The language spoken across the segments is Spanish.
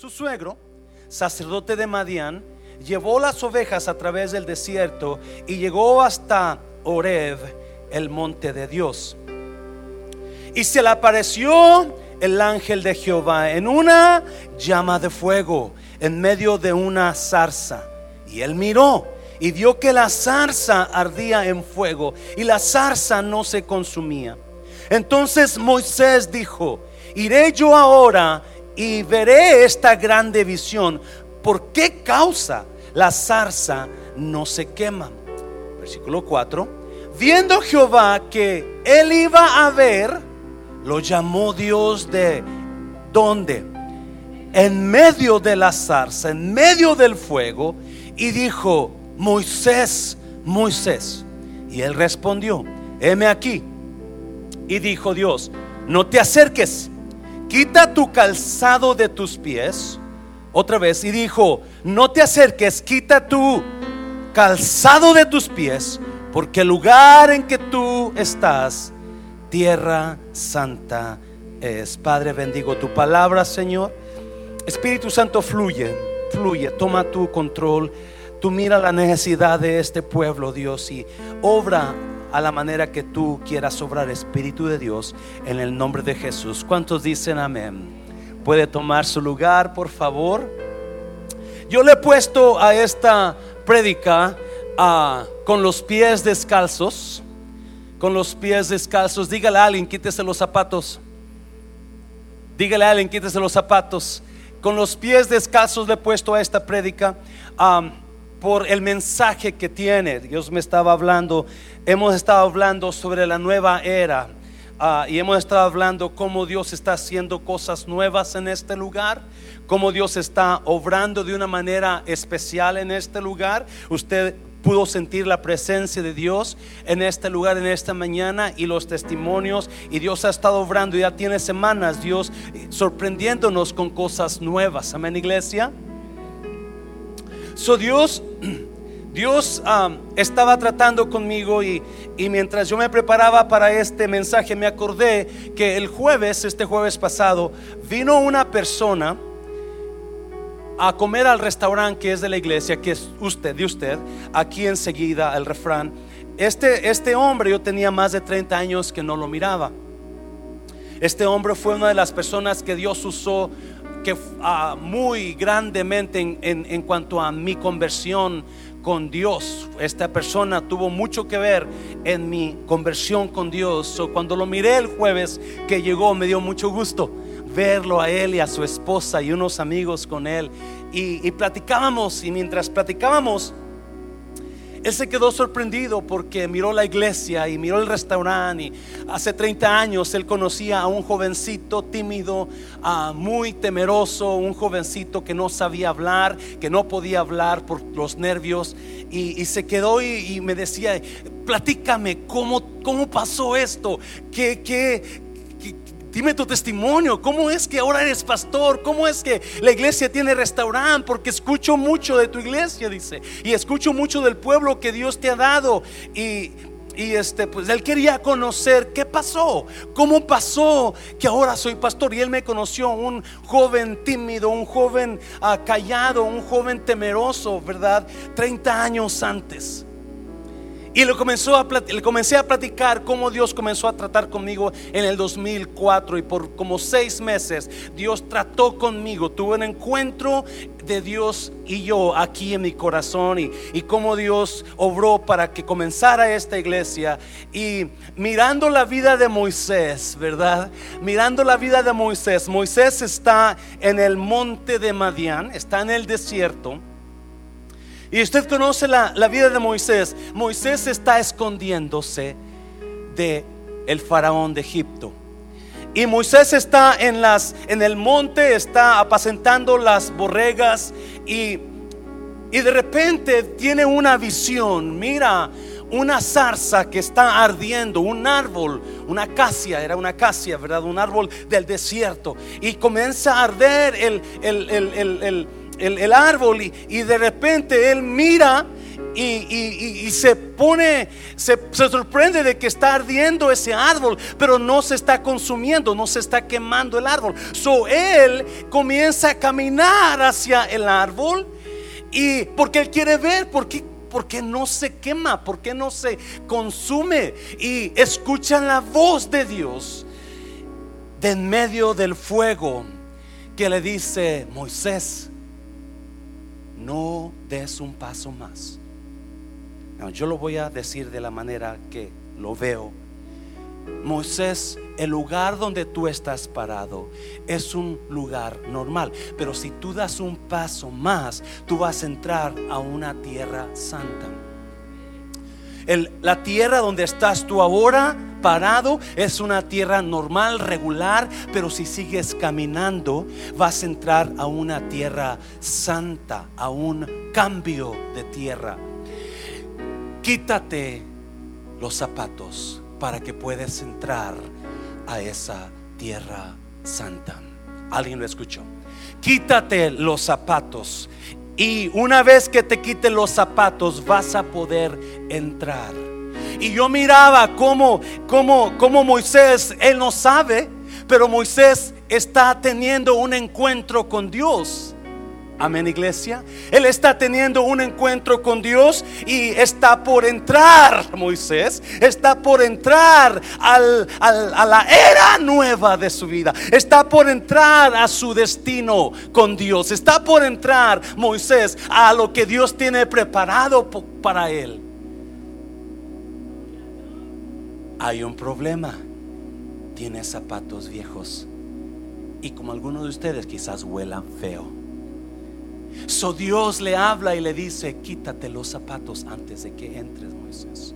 su suegro, sacerdote de Madián, llevó las ovejas a través del desierto y llegó hasta Oreb, el monte de Dios. Y se le apareció el ángel de Jehová en una llama de fuego en medio de una zarza. Y él miró y vio que la zarza ardía en fuego y la zarza no se consumía. Entonces Moisés dijo, iré yo ahora y veré esta grande visión. ¿Por qué causa la zarza no se quema? Versículo 4. Viendo Jehová que él iba a ver, lo llamó Dios de ¿dónde? En medio de la zarza, en medio del fuego, y dijo, Moisés, Moisés. Y él respondió, heme aquí. Y dijo Dios, no te acerques, quita tu calzado de tus pies. Otra vez, y dijo, no te acerques, quita tu calzado de tus pies, porque el lugar en que tú estás, tierra santa es. Padre, bendigo tu palabra, Señor. Espíritu Santo, fluye, fluye, toma tu control. Tú mira la necesidad de este pueblo, Dios, y obra a la manera que tú quieras obrar, Espíritu de Dios, en el nombre de Jesús. ¿Cuántos dicen amén? Puede tomar su lugar, por favor. Yo le he puesto a esta prédica con los pies descalzos con los pies descalzos. Dígale a alguien, quítese los zapatos. Dígale a alguien, quítese los zapatos. Con los pies descalzos le he puesto a esta prédica por el mensaje que tiene. Dios me estaba hablando. Hemos estado hablando sobre la nueva era. Ah, y hemos estado hablando cómo Dios está haciendo cosas nuevas en este lugar, cómo Dios está obrando de una manera especial en este lugar. Usted pudo sentir la presencia de Dios en este lugar, en esta mañana y los testimonios. Y Dios ha estado obrando, ya tiene semanas Dios sorprendiéndonos con cosas nuevas. Amén, iglesia. So Dios, Dios estaba tratando conmigo y, y mientras yo me preparaba para este mensaje me acordé que el jueves, este jueves pasado, vino una persona a comer al restaurante que es de la iglesia, que es usted, de usted, aquí enseguida el refrán. Este, este hombre, yo tenía más de 30 años que no lo miraba. Este hombre fue una de las personas que Dios usó que, uh, muy grandemente en, en, en cuanto a mi conversión con Dios. Esta persona tuvo mucho que ver en mi conversión con Dios. cuando lo miré el jueves que llegó, me dio mucho gusto verlo a él y a su esposa y unos amigos con él. Y, platicábamos y mientras platicábamos, él se quedó sorprendido porque miró la iglesia y miró el restaurante. Y hace 30 años él conocía a un jovencito tímido, ah, muy temeroso, un jovencito que no sabía hablar, que no podía hablar por los nervios. Y, se quedó y, me decía, platícame, ¿cómo, cómo pasó esto? ¿Qué, qué, Dime tu testimonio, ¿cómo es que ahora eres pastor? ¿Cómo es que la iglesia tiene restaurante? Porque escucho mucho de tu iglesia, dice, y escucho mucho del pueblo que Dios te ha dado. Y, este, pues él quería conocer qué pasó, cómo pasó que ahora soy pastor. Y él me conoció, un joven tímido, un joven ah, callado, un joven temeroso, ¿verdad? 30 años antes. Y le, comenzó a le comencé a platicar cómo Dios comenzó a tratar conmigo en el 2004 y por como seis meses Dios trató conmigo. Tuve un encuentro de Dios y yo aquí en mi corazón y, y cómo Dios obró para que comenzara esta iglesia. Y mirando la vida de Moisés, ¿verdad? Mirando la vida de Moisés. Moisés está en el monte de Madián, está en el desierto. Y usted conoce la, vida de Moisés. Moisés está escondiéndose de el faraón de Egipto. Y Moisés está en, las, en el monte, está apacentando las borregas y, y de repente tiene una visión. Mira una zarza que está ardiendo, un árbol, una acacia, era una acacia, ¿verdad? Un árbol del desierto. Y comienza a arder el, el, el el, árbol y, de repente él mira y, y- y- y se pone, se, se sorprende de que está ardiendo ese árbol, pero no se está consumiendo, no se está quemando el árbol. So él comienza a caminar hacia el árbol y porque él quiere ver por qué, por qué no se quema, por qué no se consume y escuchan la voz de Dios de en medio del fuego que le dice, Moisés, no des un paso más. Yo lo voy a decir de la manera que lo veo. Moisés, el lugar donde tú estás parado es un lugar normal, pero si tú das un paso más, tú vas a entrar a una tierra santa. La tierra donde estás tú ahora parado es una tierra normal, regular, pero si sigues caminando vas a entrar a una tierra santa, a un cambio de tierra. Quítate los zapatos para que puedas entrar a esa tierra santa. ¿Alguien lo escuchó? Quítate los zapatos y una vez que te quiten los zapatos vas a poder entrar. Y yo miraba cómo, cómo, cómo Moisés, él no sabe, pero Moisés está teniendo un encuentro con Dios. Amén, iglesia. Él está teniendo un encuentro con Dios y está por entrar, Moisés, está por entrar al- al- a la era nueva de su vida. Está por entrar a su destino con Dios. Está por entrar, Moisés, a lo que Dios tiene preparado para él. Hay un problema. Tiene zapatos viejos. Y como algunos de ustedes quizás huelan feo. So Dios le habla y le dice, quítate los zapatos antes de que entres, Moisés.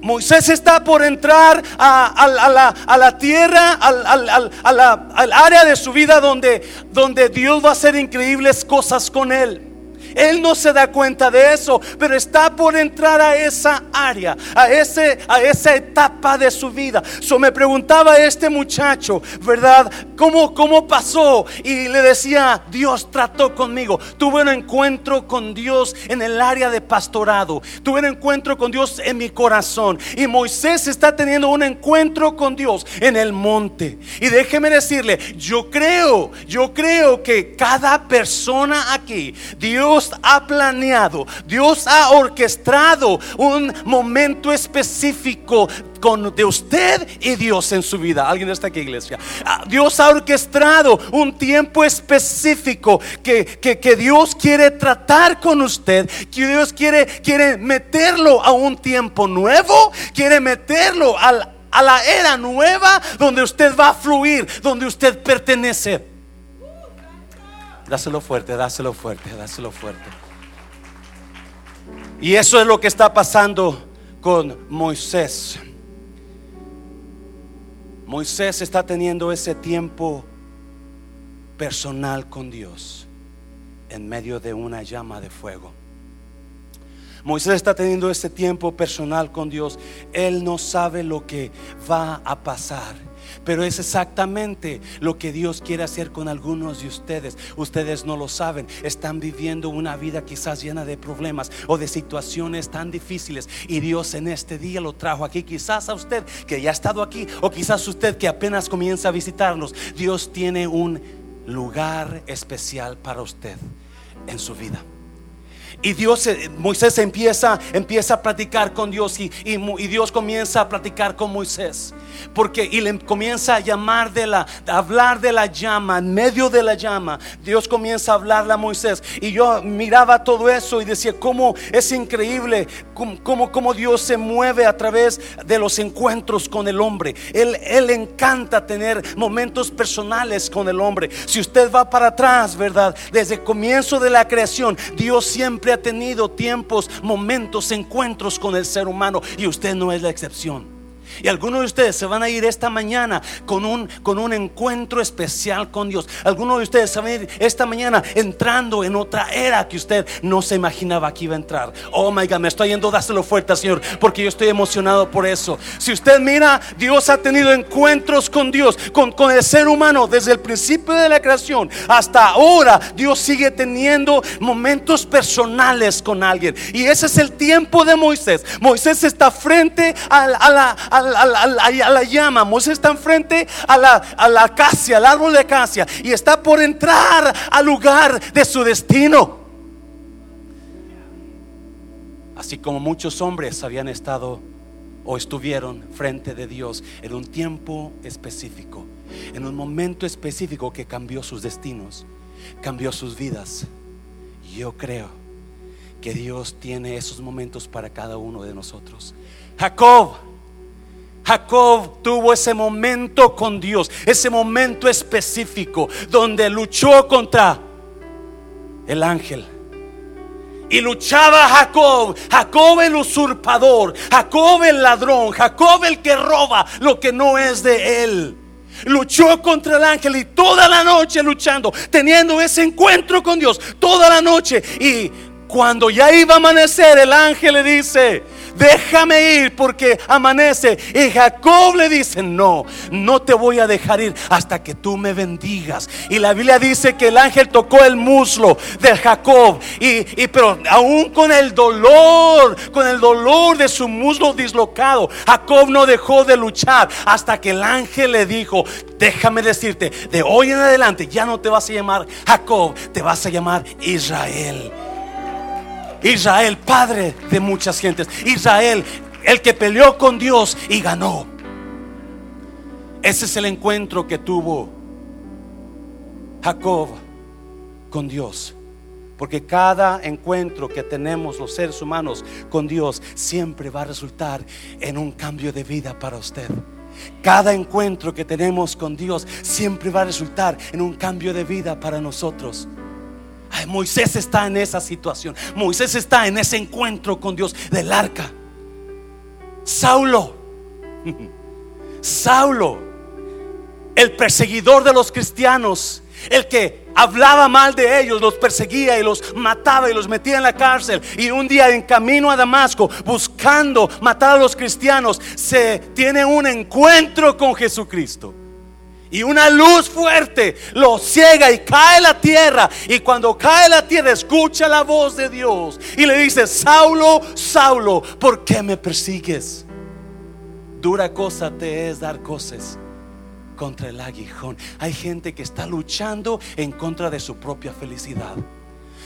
Moisés está por entrar a, la, tierra, al área de su vida donde, donde Dios va a hacer increíbles cosas con él. Él no se da cuenta de eso, pero está por entrar a esa área, a, ese, a esa etapa de su vida. So me preguntaba este muchacho, ¿verdad? ¿Cómo, ¿Cómo pasó? Y le decía, Dios trató conmigo. Tuve un encuentro con Dios en el área de pastorado. Tuve un encuentro con Dios en mi corazón. Y Moisés está teniendo un encuentro con Dios en el monte. Y déjeme decirle, yo creo, yo creo que cada persona aquí, Dios ha planeado, Dios ha orquestado un momento específico con de usted y Dios en su vida. ¿Alguien está aquí, iglesia? Ah, Dios ha orquestado un tiempo específico que, que- Dios quiere tratar con usted, que Dios quiere, quiere meterlo a un tiempo nuevo, quiere meterlo a la era nueva donde usted va a fluir, donde usted pertenece. Dáselo fuerte, dáselo fuerte, dáselo fuerte. Y eso es lo que está pasando con Moisés. Moisés está teniendo ese tiempo personal con Dios en medio de una llama de fuego. Moisés está teniendo ese tiempo personal con Dios. Él no sabe lo que va a pasar. Pero es exactamente lo que Dios quiere hacer con algunos de ustedes. Ustedes no lo saben. Están viviendo una vida quizás llena de problemas o de situaciones tan difíciles. Y Dios en este día lo trajo aquí. Quizás a usted que ya ha estado aquí o quizás usted que apenas comienza a visitarnos. Dios tiene un lugar especial para usted en su vida. Y Dios, eh, Moisés empieza, empieza a platicar con Dios y, Dios comienza a platicar con Moisés. Porque y le comienza a llamar de la, a hablar de la llama, en medio de la llama. Dios comienza a hablarle a Moisés. Y yo miraba todo eso y decía, cómo es increíble, cómo, cómo- Dios se mueve a través de los encuentros con el hombre. Él, él encanta tener momentos personales con el hombre. Si usted va para atrás, ¿verdad? Desde el comienzo de la creación, Dios siempre ha tenido tiempos, momentos, encuentros con el ser humano y usted no es la excepción. Y algunos de ustedes se van a ir esta mañana con un, con un encuentro especial con Dios. Algunos de ustedes se van a ir esta mañana entrando en otra era que usted no se imaginaba que iba a entrar. Oh my God, me estoy yendo, dáselo fuerte, Señor, porque yo estoy emocionado por eso. Si usted mira, Dios ha tenido encuentros con Dios, con, con el ser humano desde el principio de la creación hasta ahora. Dios sigue teniendo momentos personales con alguien. Y ese es el tiempo de Moisés. Moisés está frente a, la la, llama. Moisés está enfrente a la, a la acacia, al árbol de acacia, y está por entrar al lugar de su destino. Así como muchos hombres habían estado o estuvieron frente de Dios en un tiempo específico, en un momento específico que cambió sus destinos, cambió sus vidas. Yo creo que Dios tiene esos momentos para cada uno de nosotros. Jacob Jacob tuvo ese momento con Dios, ese momento específico donde luchó contra el ángel. Y luchaba Jacob, Jacob el usurpador, Jacob el ladrón, Jacob el que roba lo que no es de él. Luchó contra el ángel y toda la noche luchando, teniendo ese encuentro con Dios, toda la noche. Y cuando ya iba a amanecer, el ángel le dice, déjame ir porque amanece. Y Jacob le dice, no, no te voy a dejar ir hasta que tú me bendigas. Y la Biblia dice que el ángel tocó el muslo de Jacob. Y, pero aún con el dolor, con el dolor de su muslo dislocado, Jacob no dejó de luchar hasta que el ángel le dijo, déjame decirte, de hoy en adelante ya no te vas a llamar Jacob, te vas a llamar Israel. Israel, padre de muchas gentes. Israel, el que peleó con Dios y ganó. Ese es el encuentro que tuvo Jacob con Dios. Porque cada encuentro que tenemos los seres humanos con Dios siempre va a resultar en un cambio de vida para usted. Cada encuentro que tenemos con Dios siempre va a resultar en un cambio de vida para nosotros. Moisés está en esa situación. Moisés está en ese encuentro con Dios del arca. Saulo, Saulo, el perseguidor de los cristianos, el que hablaba mal de ellos, los perseguía y los mataba y los metía en la cárcel. Y un día en camino a Damasco, buscando matar a los cristianos, se tiene un encuentro con Jesucristo. Y una luz fuerte lo ciega y cae la tierra. Y cuando cae la tierra, escucha la voz de Dios. Y le dice, Saulo, Saulo, ¿por qué me persigues? Dura cosa te es dar cosas contra el aguijón. Hay gente que está luchando en contra de su propia felicidad.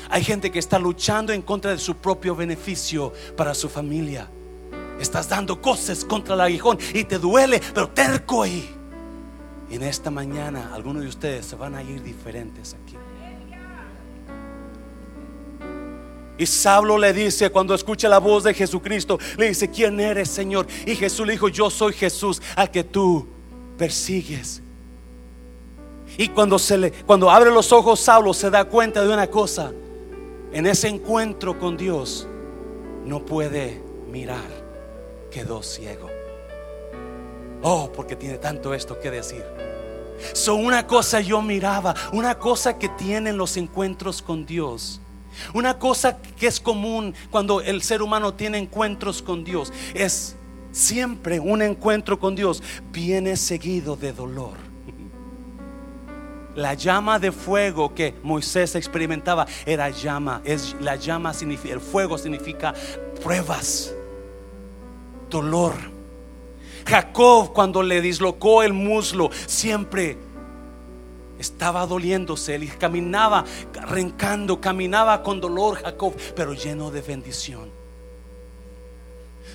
Hay gente que está luchando en contra de su propio beneficio para su familia. Estás dando cosas contra el aguijón y te duele, pero terco ahí. En esta mañana algunos de ustedes se van a ir diferentes aquí. Y Saulo le dice, cuando escucha la voz de Jesucristo, le dice, ¿quién eres, Señor? Y Jesús le dijo, yo soy Jesús al que tú persigues. Y cuando, se le, cuando abre los ojos, Saulo se da cuenta de una cosa. En ese encuentro con Dios, no puede mirar, quedó ciego. Oh, porque tiene tanto esto que decir. Son una cosa yo miraba, una cosa que tienen los encuentros con Dios. Una cosa que es común cuando el ser humano tiene encuentros con Dios es siempre un encuentro con Dios viene seguido de dolor. La llama de fuego que Moisés experimentaba era llama, es la llama el fuego significa pruebas, dolor. Jacob cuando le dislocó el muslo siempre estaba doliéndose, él caminaba arrancando, caminaba con dolor Jacob, pero lleno de bendición.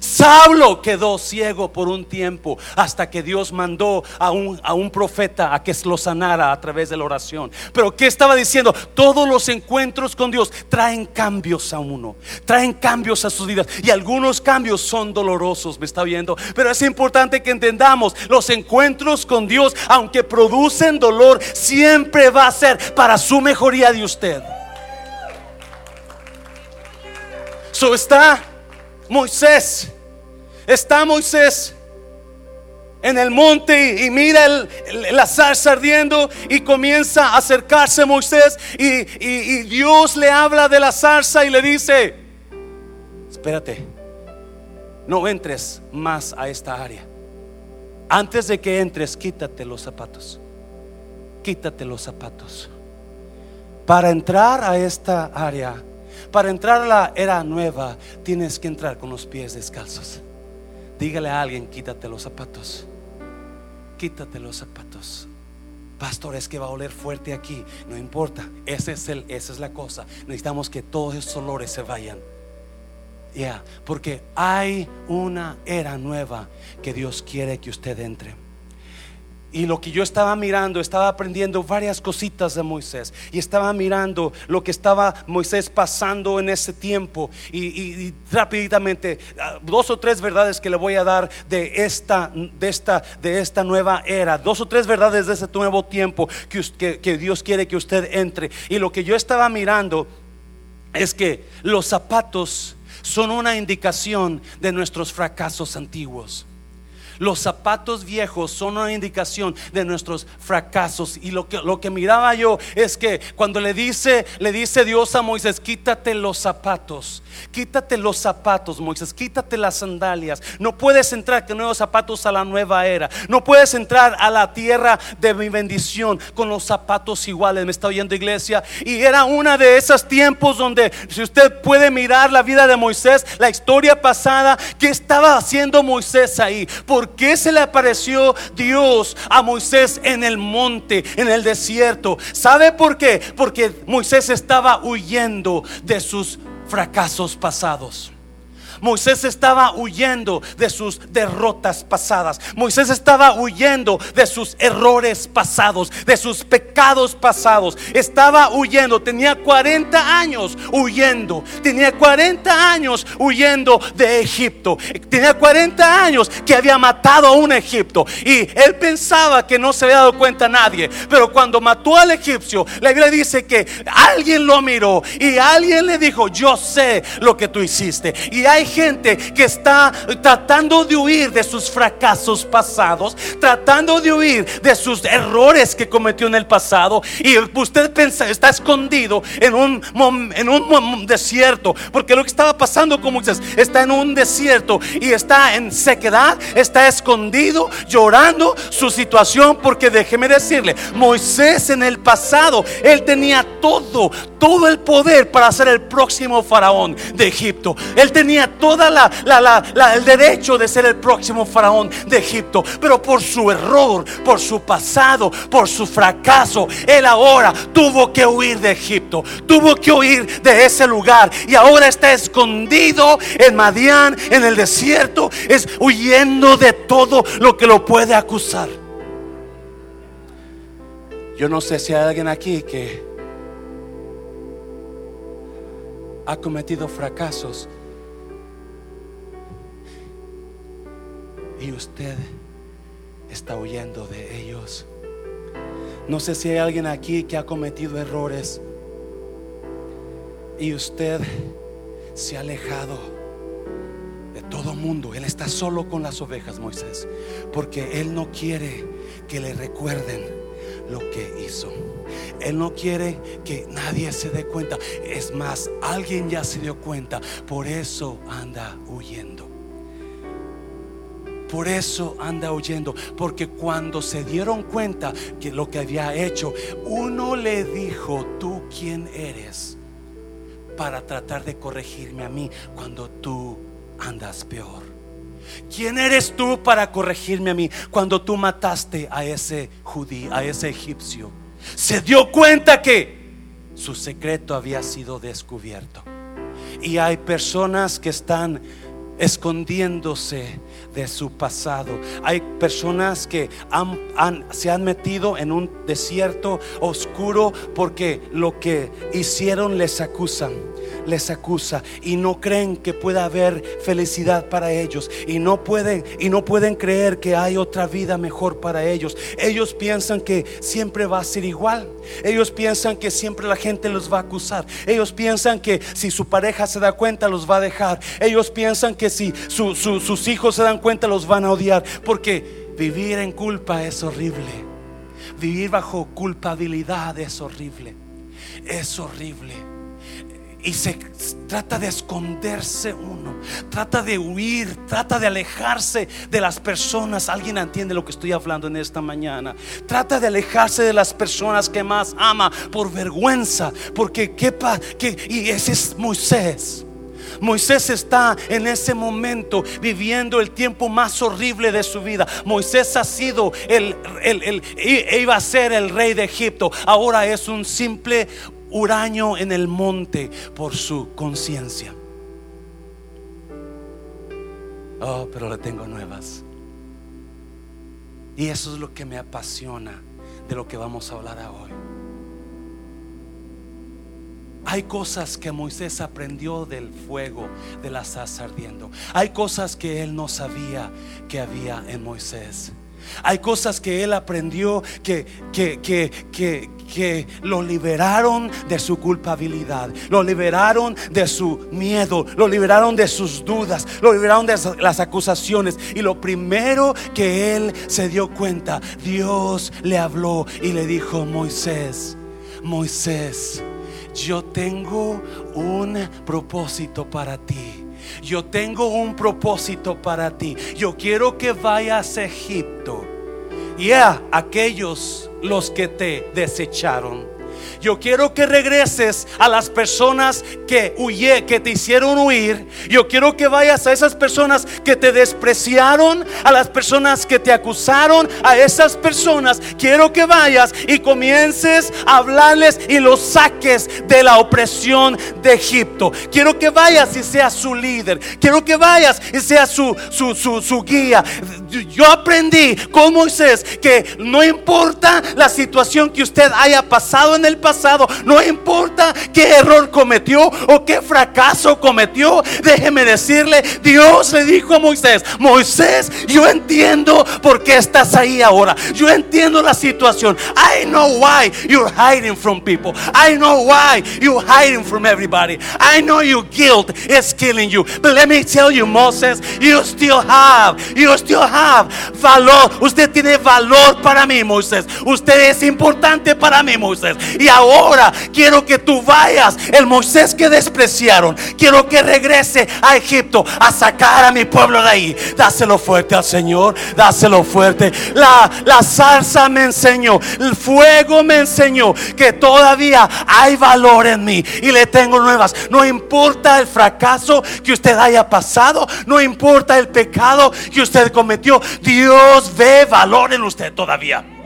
Saulo quedó ciego por un tiempo hasta que Dios mandó a un, a un profeta a que lo sanara a través de la oración. Pero ¿qué estaba diciendo? Todos los encuentros con Dios traen cambios a uno, traen cambios a sus vidas y algunos cambios son dolorosos, me está viendo. Pero es importante que entendamos, los encuentros con Dios, aunque producen dolor, siempre va a ser para su mejoría de usted. So está Moisés, está Moisés en el monte y, mira la zarza ardiendo y comienza a acercarse Moisés y, y Dios le habla de la zarza y le dice, espérate, no entres más a esta área. Antes de que entres, quítate los zapatos. Quítate los zapatos. Para entrar a esta área, para entrar a la era nueva, tienes que entrar con los pies descalzos. Dígale a alguien, quítate los zapatos. Quítate los zapatos. Pastor, es que va a oler fuerte aquí. No importa. Ese es el, esa es la cosa. Necesitamos que todos esos olores se vayan. Ya, porque hay una era nueva que Dios quiere que usted entre. Y lo que yo estaba mirando, estaba aprendiendo varias cositas de Moisés. Y estaba mirando lo que estaba Moisés pasando en ese tiempo. Y, rápidamente, ah, dos o tres verdades que le voy a dar de esta, de esta, de esta nueva era. Dos o tres verdades de ese nuevo tiempo que, que Dios quiere que usted entre. Y lo que yo estaba mirando es que los zapatos son una indicación de nuestros fracasos antiguos. Los zapatos viejos son una indicación de nuestros fracasos. Y lo que, lo que miraba yo es que cuando le dice, le dice Dios a Moisés, quítate los zapatos, quítate los zapatos, Moisés, quítate las sandalias. No puedes entrar con nuevos zapatos a la nueva era. No puedes entrar a la tierra de mi bendición con los zapatos iguales. Me está oyendo iglesia. Y era una de esos tiempos donde si usted puede mirar la vida de Moisés, la historia pasada, ¿qué estaba haciendo Moisés ahí? ¿Por qué se le apareció Dios a Moisés en el monte, en el desierto? ¿Sabe por qué? Porque Moisés estaba huyendo de sus fracasos pasados. Moisés estaba huyendo de sus derrotas pasadas. Moisés estaba huyendo de sus errores pasados, de sus pecados pasados. Estaba huyendo. Tenía 40 años huyendo. Tenía 40 años huyendo de Egipto. Tenía 40 años que había matado a un egipto. Y él pensaba que no se había dado cuenta nadie. Pero cuando mató al egipcio, la Biblia dice que alguien lo miró y alguien le dijo, yo sé lo que tú hiciste. Y hay gente que está tratando de huir de sus fracasos pasados, tratando de huir de sus errores que cometió en el pasado. Y usted está escondido en un, en un desierto, porque lo que estaba pasando con Moisés está en un desierto y está en sequedad, está escondido, llorando su situación, porque déjeme decirle, Moisés en el pasado, él tenía todo, todo el poder para ser el próximo faraón de Egipto. Él tenía toda el derecho de ser el próximo faraón de Egipto. Pero por su error, por su pasado, por su fracaso, él ahora tuvo que huir de Egipto. Tuvo que huir de ese lugar. Y ahora está escondido en Madián, en el desierto. Es huyendo de todo lo que lo puede acusar. Yo no sé si hay alguien aquí que ha cometido fracasos y usted está huyendo de ellos. No sé si hay alguien aquí que ha cometido errores y usted se ha alejado de todo mundo. Él está solo con las ovejas, Moisés, porque Él no quiere que le recuerden lo que hizo. Él no quiere que nadie se dé cuenta. Es más, alguien ya se dio cuenta. Por eso anda huyendo. Por eso anda huyendo, porque cuando se dieron cuenta que lo que había hecho, uno le dijo, tú quién eres para tratar de corregirme a mí cuando tú andas peor. ¿Quién eres tú para corregirme a mí cuando tú mataste a ese judío, a ese egipcio? Se dio cuenta que su secreto había sido descubierto. Y hay personas que están escondiéndose de su pasado. Hay personas que se han metido en un desierto oscuro porque lo que hicieron les acusan les acusa y no creen que pueda haber felicidad para ellos y no pueden y no pueden creer que hay otra vida mejor para ellos. Ellos piensan que siempre va a ser igual. Ellos piensan que siempre la gente los va a acusar. Ellos piensan que si su pareja se da cuenta los va a dejar. Ellos piensan que si sus hijos se dan cuenta los van a odiar porque Vivir en culpa es horrible. Vivir bajo culpabilidad es horrible. Es horrible. Y se trata de esconderse uno, trata de huir, trata de alejarse de las personas. Alguien entiende lo que estoy hablando en esta mañana. Trata de alejarse de las personas que más ama por vergüenza, porque quepa que y ese es Moisés. Moisés está en ese momento viviendo el tiempo más horrible de su vida. Moisés ha sido el, el, iba a ser el rey de Egipto. Ahora es un simple huraño en el monte por su conciencia. Oh, pero le tengo nuevas. Y eso es lo que me apasiona de lo que vamos a hablar hoy. Hay cosas que Moisés aprendió del fuego de la salsa ardiendo. Hay cosas que él no sabía que había en Moisés. Hay cosas que él aprendió que, que, que, que, lo liberaron de su culpabilidad, lo liberaron de su miedo, lo liberaron de sus dudas, lo liberaron de las acusaciones. Y lo primero que él se dio cuenta, Dios le habló y le dijo, Moisés, Moisés, yo tengo un propósito para ti. Yo tengo un propósito para ti. Yo quiero que vayas a Egipto. Y a aquellos los que te desecharon. Yo quiero que regreses a las personas que huye, que te hicieron huir. Yo quiero que vayas a esas personas que te despreciaron, a las personas que te acusaron, a esas personas. Quiero que vayas y comiences a hablarles y los saques de la opresión de Egipto. Quiero que vayas y seas su líder. Quiero que vayas y seas su, su, su, su guía. Yo aprendí con Moisés que no importa la situación que usted haya pasado en el pasado no importa qué error cometió o qué fracaso cometió, déjeme decirle, Dios le dijo a Moisés, Moisés, yo entiendo por qué estás ahí ahora. Yo entiendo la situación. I know why you're hiding from people. I know why you're hiding from everybody. I know your guilt is killing you. But let me tell you, Moses, you still have, you still have valor. Usted tiene valor para mí, Moisés. Usted es importante para mí, Moisés. Y quiero que tú vayas, el Moisés que despreciaron, quiero que regrese a Egipto a sacar a mi pueblo de ahí. Dáselo fuerte al Señor, dáselo fuerte. La, la salsa me enseñó, el fuego me enseñó que todavía hay valor en mí y le tengo nuevas. No importa el fracaso que usted haya pasado, no importa el pecado que usted cometió, Dios ve valor en usted todavía.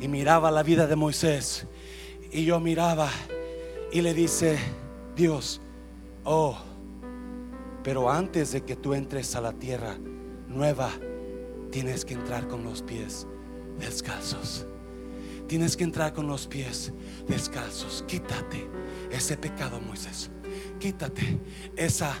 Y miraba la vida de Moisés. Y yo miraba y le dice, Dios, oh, pero antes de que tú entres a la tierra nueva, tienes que entrar con los pies descalzos. Tienes que entrar con los pies descalzos. Quítate ese pecado, Moisés. Quítate esa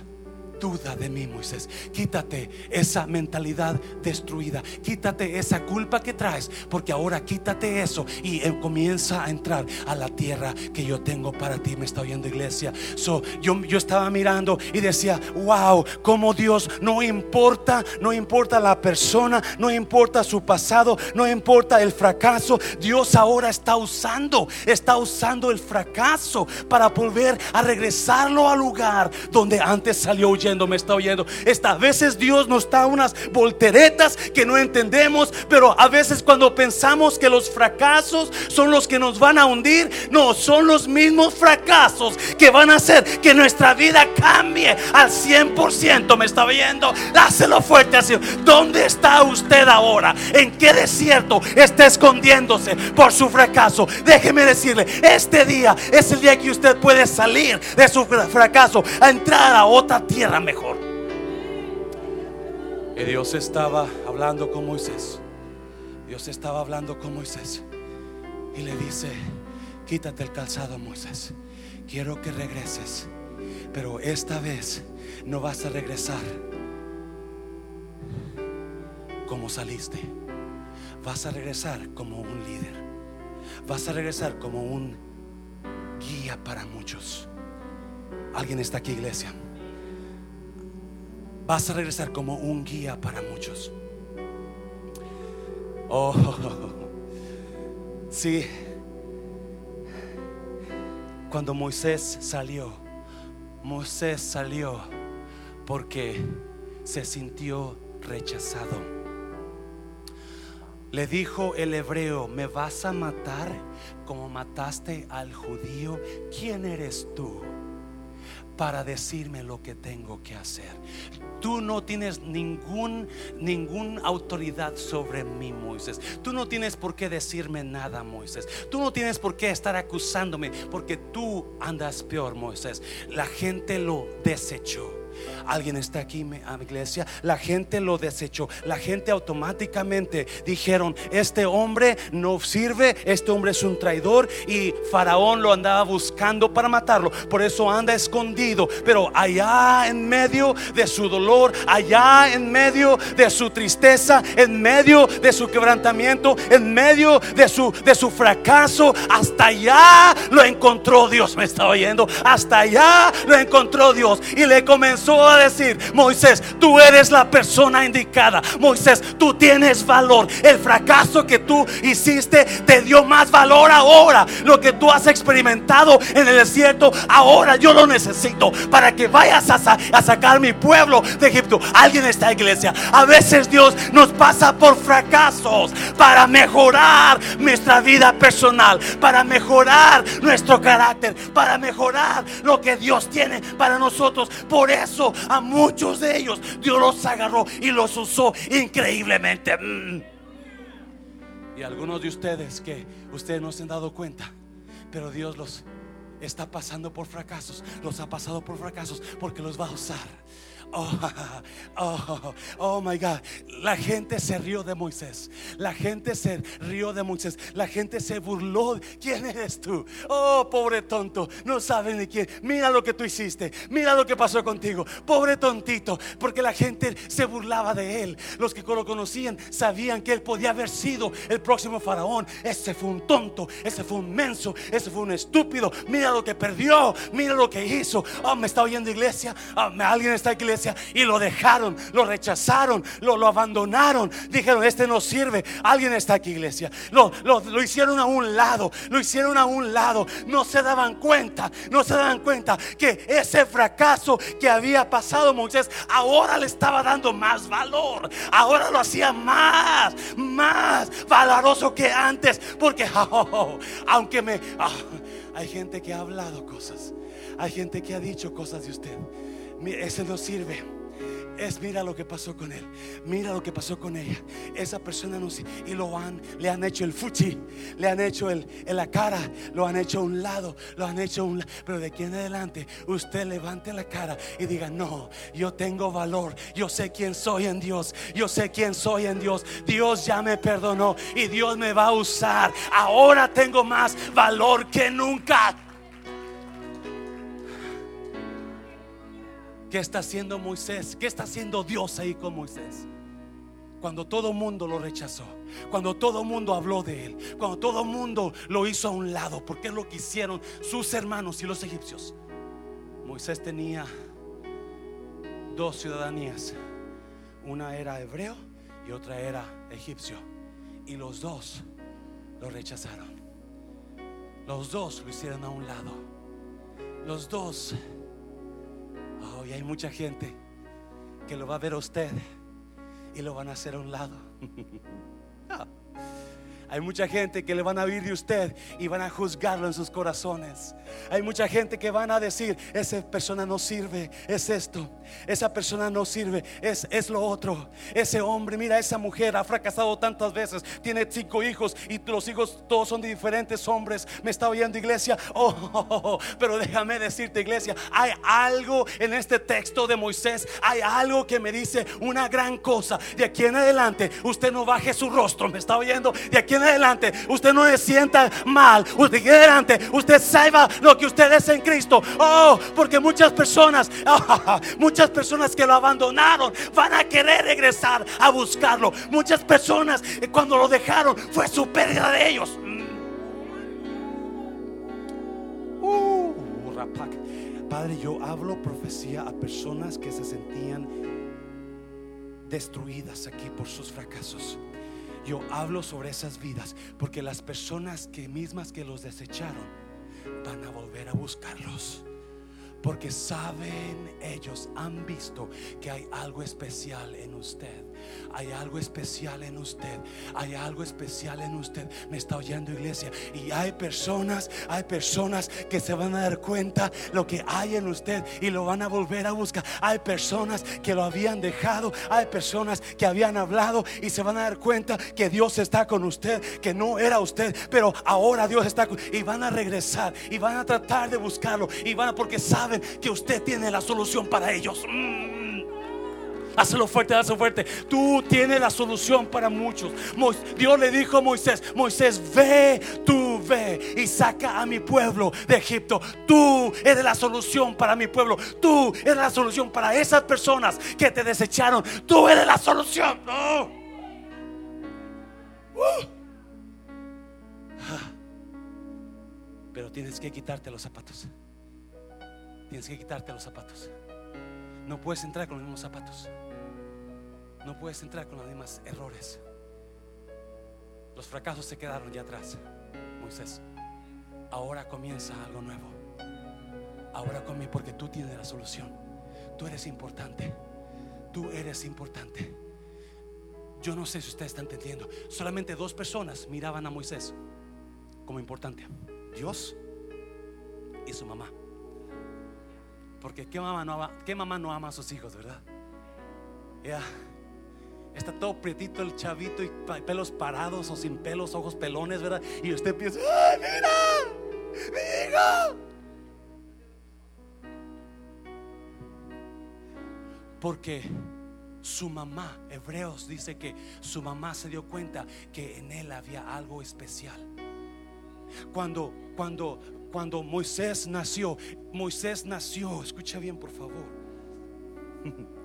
duda de mí, Moisés. Quítate esa mentalidad destruida. Quítate esa culpa que traes. Porque ahora quítate eso y eh, comienza a entrar a la tierra que yo tengo para ti. Me está oyendo, iglesia. So, yo, yo estaba mirando y decía, wow, como Dios no importa, no importa la persona, no importa su pasado, no importa el fracaso. Dios ahora está usando, está usando el fracaso para volver a regresarlo al lugar donde antes salió me está oyendo. Esta veces Dios nos da unas volteretas que no entendemos, pero a veces cuando pensamos que los fracasos son los que nos van a hundir, no, son los mismos fracasos que van a hacer que nuestra vida cambie al 100%. Me está oyendo. Dáselo fuerte así. ¿Dónde está usted ahora? ¿En qué desierto está escondiéndose por su fracaso? Déjeme decirle, este día es el día que usted puede salir de su fracaso a entrar a otra tierra mejor. Y Dios estaba hablando con Moisés. Dios estaba hablando con Moisés. Y le dice, quítate el calzado, Moisés. Quiero que regreses. Pero esta vez no vas a regresar como saliste. Vas a regresar como un líder. Vas a regresar como un guía para muchos. ¿Alguien está aquí, iglesia? Vas a regresar como un guía para muchos. Oh, sí. Cuando Moisés salió, Moisés salió porque se sintió rechazado. Le dijo el hebreo, ¿me vas a matar como mataste al judío? ¿Quién eres tú para decirme lo que tengo que hacer? Tú no tienes ningún ninguna autoridad sobre mí, Moisés. Tú no tienes por qué decirme nada, Moisés. Tú no tienes por qué estar acusándome porque tú andas peor, Moisés. La gente lo desechó. Alguien está aquí, mi iglesia. La gente lo desechó. La gente automáticamente dijeron: Este hombre no sirve. Este hombre es un traidor. Y Faraón lo andaba buscando para matarlo. Por eso anda escondido. Pero allá en medio de su dolor, allá en medio de su tristeza, en medio de su quebrantamiento, en medio de su, de su fracaso, hasta allá lo encontró Dios. Me está oyendo. Hasta allá lo encontró Dios. Y le comenzó a decir, Moisés, tú eres la persona indicada. Moisés, tú tienes valor. El fracaso que tú hiciste te dio más valor ahora. Lo que tú has experimentado en el desierto, ahora yo lo necesito para que vayas a, a sacar mi pueblo de Egipto. Alguien en esta iglesia. A veces Dios nos pasa por fracasos para mejorar nuestra vida personal, para mejorar nuestro carácter, para mejorar lo que Dios tiene para nosotros. Por eso a muchos de ellos Dios los agarró y los usó increíblemente. Mm. Y algunos de ustedes que ustedes no se han dado cuenta, pero Dios los está pasando por fracasos, los ha pasado por fracasos porque los va a usar Oh, oh, oh, my God. La gente se rió de Moisés. La gente se rió de Moisés. La gente se burló. ¿Quién eres tú? Oh, pobre tonto. No sabes ni quién. Mira lo que tú hiciste. Mira lo que pasó contigo. Pobre tontito. Porque la gente se burlaba de él. Los que lo conocían sabían que él podía haber sido el próximo faraón. Ese fue un tonto. Ese fue un menso. Ese fue un estúpido. Mira lo que perdió. Mira lo que hizo. Oh, me está oyendo iglesia. Oh, alguien está en y lo dejaron, lo rechazaron, lo, abandonaron. Dijeron, este no sirve. Alguien está aquí, iglesia. Lo, lo, lo hicieron a un lado, lo hicieron a un lado. No se daban cuenta, no se daban cuenta que ese fracaso que había pasado Moisés ahora le estaba dando más valor. Ahora lo hacía más, más valoroso que antes. Porque oh, aunque me... Ah, hay gente que ha hablado cosas. Hay gente que ha dicho cosas de usted ese no sirve. Es mira lo que pasó con él, mira lo que pasó con ella. Esa persona no sirve. Y lo han, le han hecho el fuchi, le han hecho el, en la cara, lo han hecho a un lado, lo han hecho un lado. Pero de aquí en adelante, usted levante la cara y diga: No, yo tengo valor, yo sé quién soy en Dios, yo sé quién soy en Dios. Dios ya me perdonó y Dios me va a usar. Ahora tengo más valor que nunca. ¿Qué está haciendo Moisés? ¿Qué está haciendo Dios ahí con Moisés? Cuando todo mundo lo rechazó, cuando todo mundo habló de él, cuando todo mundo lo hizo a un lado, porque es lo que hicieron sus hermanos y los egipcios. Moisés tenía dos ciudadanías, una era hebreo y otra era egipcio, y los dos lo rechazaron. Los dos lo hicieron a un lado. Los dos Oh, y hay mucha gente que lo va a ver a usted y lo van a hacer a un lado. Hay mucha gente que le van a oír de usted y van a juzgarlo en sus corazones. Hay mucha gente que van a decir, esa persona no sirve, es esto. Esa persona no sirve, es, es lo otro. Ese hombre, mira, esa mujer ha fracasado tantas veces, tiene cinco hijos y los hijos todos son de diferentes hombres. Me está oyendo iglesia. Oh, pero déjame decirte iglesia, hay algo en este texto de Moisés, hay algo que me dice una gran cosa. De aquí en adelante, usted no baje su rostro, me está oyendo. De aquí adelante usted no se sienta mal. Usted en adelante usted salva lo que usted es en Cristo. Oh, porque muchas personas, muchas personas que lo abandonaron van a querer regresar a buscarlo. Muchas personas eh, cuando lo dejaron fue su pérdida de ellos. Mm. rapak. Padre, yo hablo profecía a personas que se sentían destruidas aquí por sus fracasos. Yo hablo sobre esas vidas porque las personas que mismas que los desecharon van a volver a buscarlos. Porque saben, ellos han visto que hay algo especial en usted. Hay algo especial en usted. Hay algo especial en usted. Me está oyendo iglesia. Y hay personas, hay personas que se van a dar cuenta lo que hay en usted y lo van a volver a buscar. Hay personas que lo habían dejado. Hay personas que habían hablado y se van a dar cuenta que Dios está con usted, que no era usted, pero ahora Dios está con y van a regresar y van a tratar de buscarlo y van a porque saben que usted tiene la solución para ellos. Mm. Hazlo fuerte, hazlo fuerte. Tú tienes la solución para muchos. Dios le dijo a Moisés, Moisés, ve, tú ve y saca a mi pueblo de Egipto. Tú eres la solución para mi pueblo. Tú eres la solución para esas personas que te desecharon. Tú eres la solución. Uh. Ah. Pero tienes que quitarte los zapatos. Tienes que quitarte los zapatos. No puedes entrar con los mismos zapatos. No puedes entrar con los mismos errores. Los fracasos se quedaron ya atrás, Moisés. Ahora comienza algo nuevo. Ahora conmigo porque tú tienes la solución. Tú eres importante. Tú eres importante. Yo no sé si ustedes están entendiendo. Solamente dos personas miraban a Moisés como importante. Dios y su mamá. Porque qué mamá no ama, qué mamá no ama a sus hijos, ¿verdad? Ya. Está todo prietito el chavito y pelos parados o sin pelos, ojos pelones, ¿verdad? Y usted piensa, ¡ay, mira! ¡Mi! Porque su mamá, Hebreos dice que su mamá se dio cuenta que en él había algo especial. Cuando, cuando, cuando Moisés nació, Moisés nació, escucha bien por favor.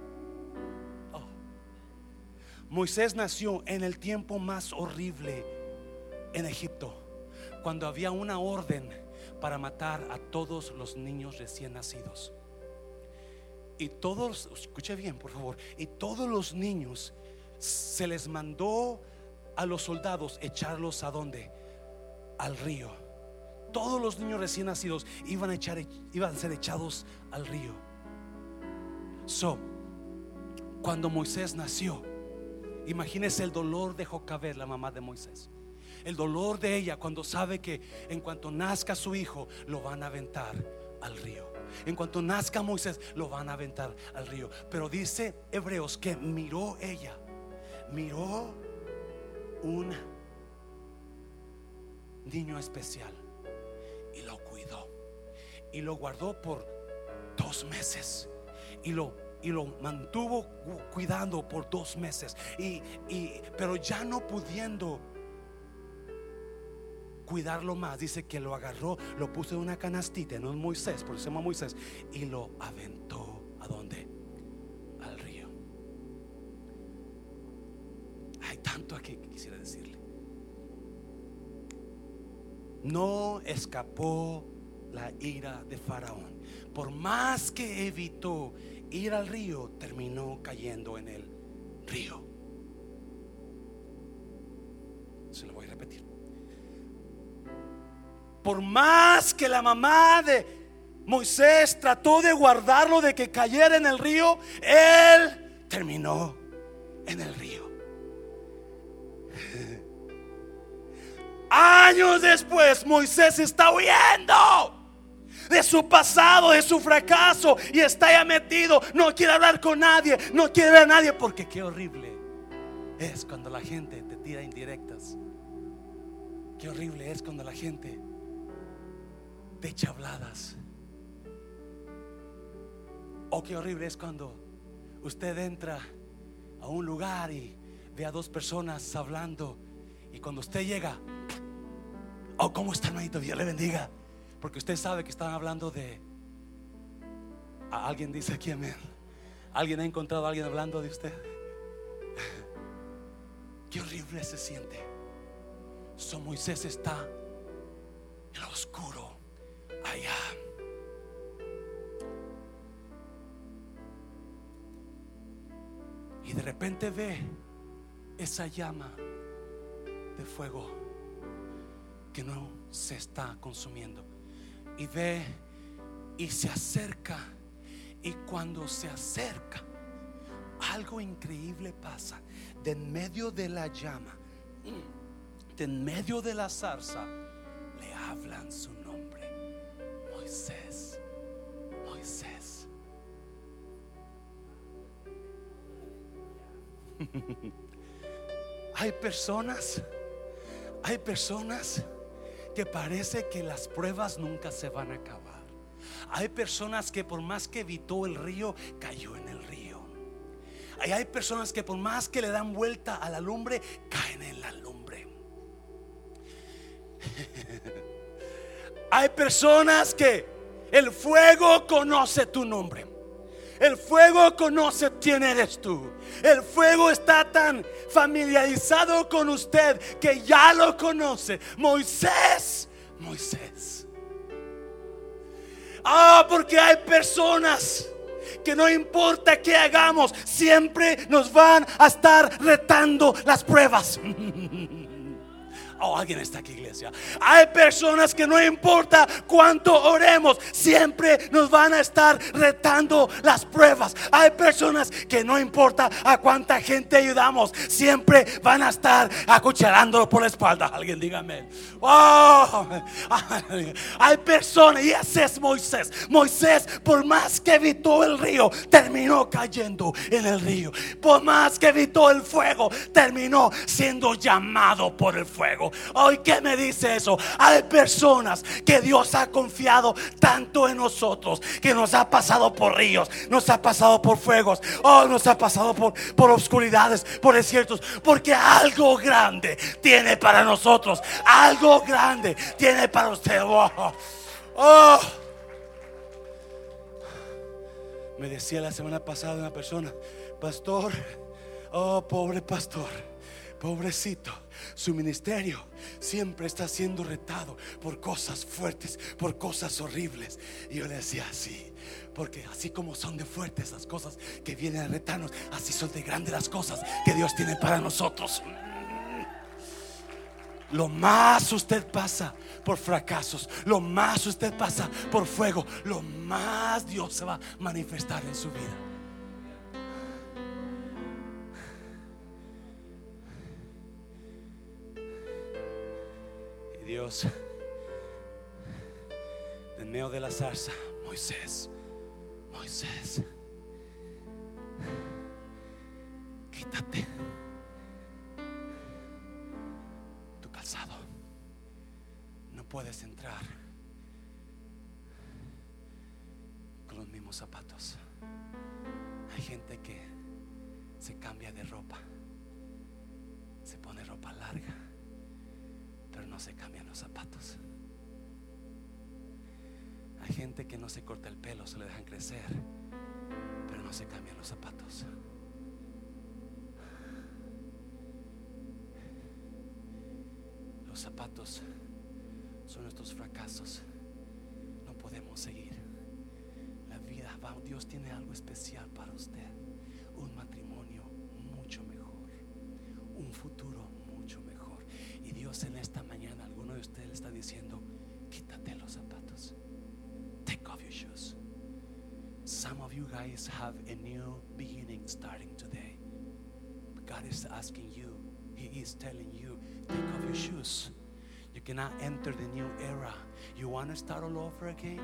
Moisés nació en el tiempo más horrible en Egipto, cuando había una orden para matar a todos los niños recién nacidos. Y todos, escuche bien por favor, y todos los niños se les mandó a los soldados echarlos a dónde? Al río. Todos los niños recién nacidos iban a, echar, iban a ser echados al río. So, cuando Moisés nació, Imagínese el dolor de Jocabed, la mamá de Moisés. El dolor de ella cuando sabe que en cuanto nazca su hijo, lo van a aventar al río. En cuanto nazca Moisés, lo van a aventar al río. Pero dice Hebreos que miró ella, miró un niño especial y lo cuidó. Y lo guardó por dos meses. Y lo y lo mantuvo cuidando por dos meses. Y, pero ya no pudiendo cuidarlo más, dice que lo agarró, lo puso en una canastita, no es Moisés, porque se llama Moisés, y lo aventó a dónde? Al río. Hay tanto aquí que quisiera decirle. No escapó la ira de Faraón. Por más que evitó ir al río, terminó cayendo en el río. Se lo voy a repetir. Por más que la mamá de Moisés trató de guardarlo de que cayera en el río, él terminó en el río. Años después, Moisés está huyendo de su pasado, de su fracaso y está ya metido. No quiere hablar con nadie, no quiere ver a nadie porque qué horrible es cuando la gente te tira indirectas. Qué horrible es cuando la gente te echa habladas. O qué horrible es cuando usted entra a un lugar y ve a dos personas hablando y cuando usted llega, oh, ¿cómo está hermanito? Dios le bendiga. Porque usted sabe que están hablando de... Alguien dice aquí amén. ¿Alguien ha encontrado a alguien hablando de usted? Qué horrible se siente. So Moisés está en lo oscuro, allá. Y de repente ve esa llama de fuego que no se está consumiendo. Y ve y se acerca. Y cuando se acerca, algo increíble pasa. De en medio de la llama, de en medio de la zarza, le hablan su nombre. Moisés, Moisés. Hay personas, hay personas que parece que las pruebas nunca se van a acabar. Hay personas que por más que evitó el río, cayó en el río. Y hay personas que por más que le dan vuelta a la lumbre, caen en la lumbre. hay personas que el fuego conoce tu nombre. El fuego conoce quién eres tú. El fuego está tan familiarizado con usted que ya lo conoce. Moisés, Moisés. Ah, porque hay personas que no importa qué hagamos, siempre nos van a estar retando las pruebas. Oh, alguien está aquí, iglesia. Hay personas que no importa cuánto oremos, siempre nos van a estar retando las pruebas. Hay personas que no importa a cuánta gente ayudamos, siempre van a estar acucharándolo por la espalda. Alguien dígame. Oh, hay personas, y ese es Moisés. Moisés, por más que evitó el río, terminó cayendo en el río. Por más que evitó el fuego, terminó siendo llamado por el fuego. Hoy, ¿qué me dice eso? Hay personas que Dios ha confiado tanto en nosotros que nos ha pasado por ríos, nos ha pasado por fuegos, oh, nos ha pasado por, por obscuridades, por desiertos, porque algo grande tiene para nosotros, algo grande tiene para usted. Oh, oh. Me decía la semana pasada una persona, pastor, oh, pobre pastor, pobrecito su ministerio siempre está siendo retado por cosas fuertes, por cosas horribles. Y yo le decía así, porque así como son de fuertes las cosas que vienen a retarnos, así son de grandes las cosas que Dios tiene para nosotros. Lo más usted pasa por fracasos, lo más usted pasa por fuego, lo más Dios se va a manifestar en su vida. Dios, en medio de la zarza, Moisés, Moisés, want to start all over again?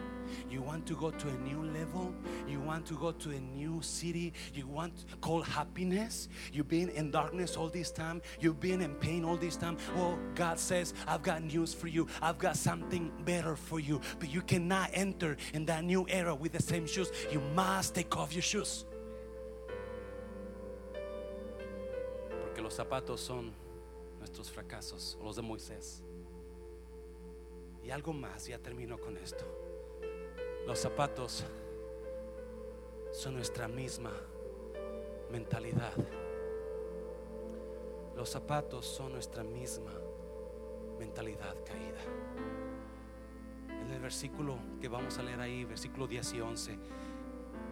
You want to go to a new level? You want to go to a new city? You want to call happiness? You've been in darkness all this time. You've been in pain all this time. Well, God says, I've got news for you. I've got something better for you. But you cannot enter in that new era with the same shoes. You must take off your shoes. Porque los zapatos son nuestros fracasos, los de Moisés. Y algo más, ya termino con esto. Los zapatos son nuestra misma mentalidad. Los zapatos son nuestra misma mentalidad caída. En el versículo que vamos a leer ahí, versículo 10 y 11,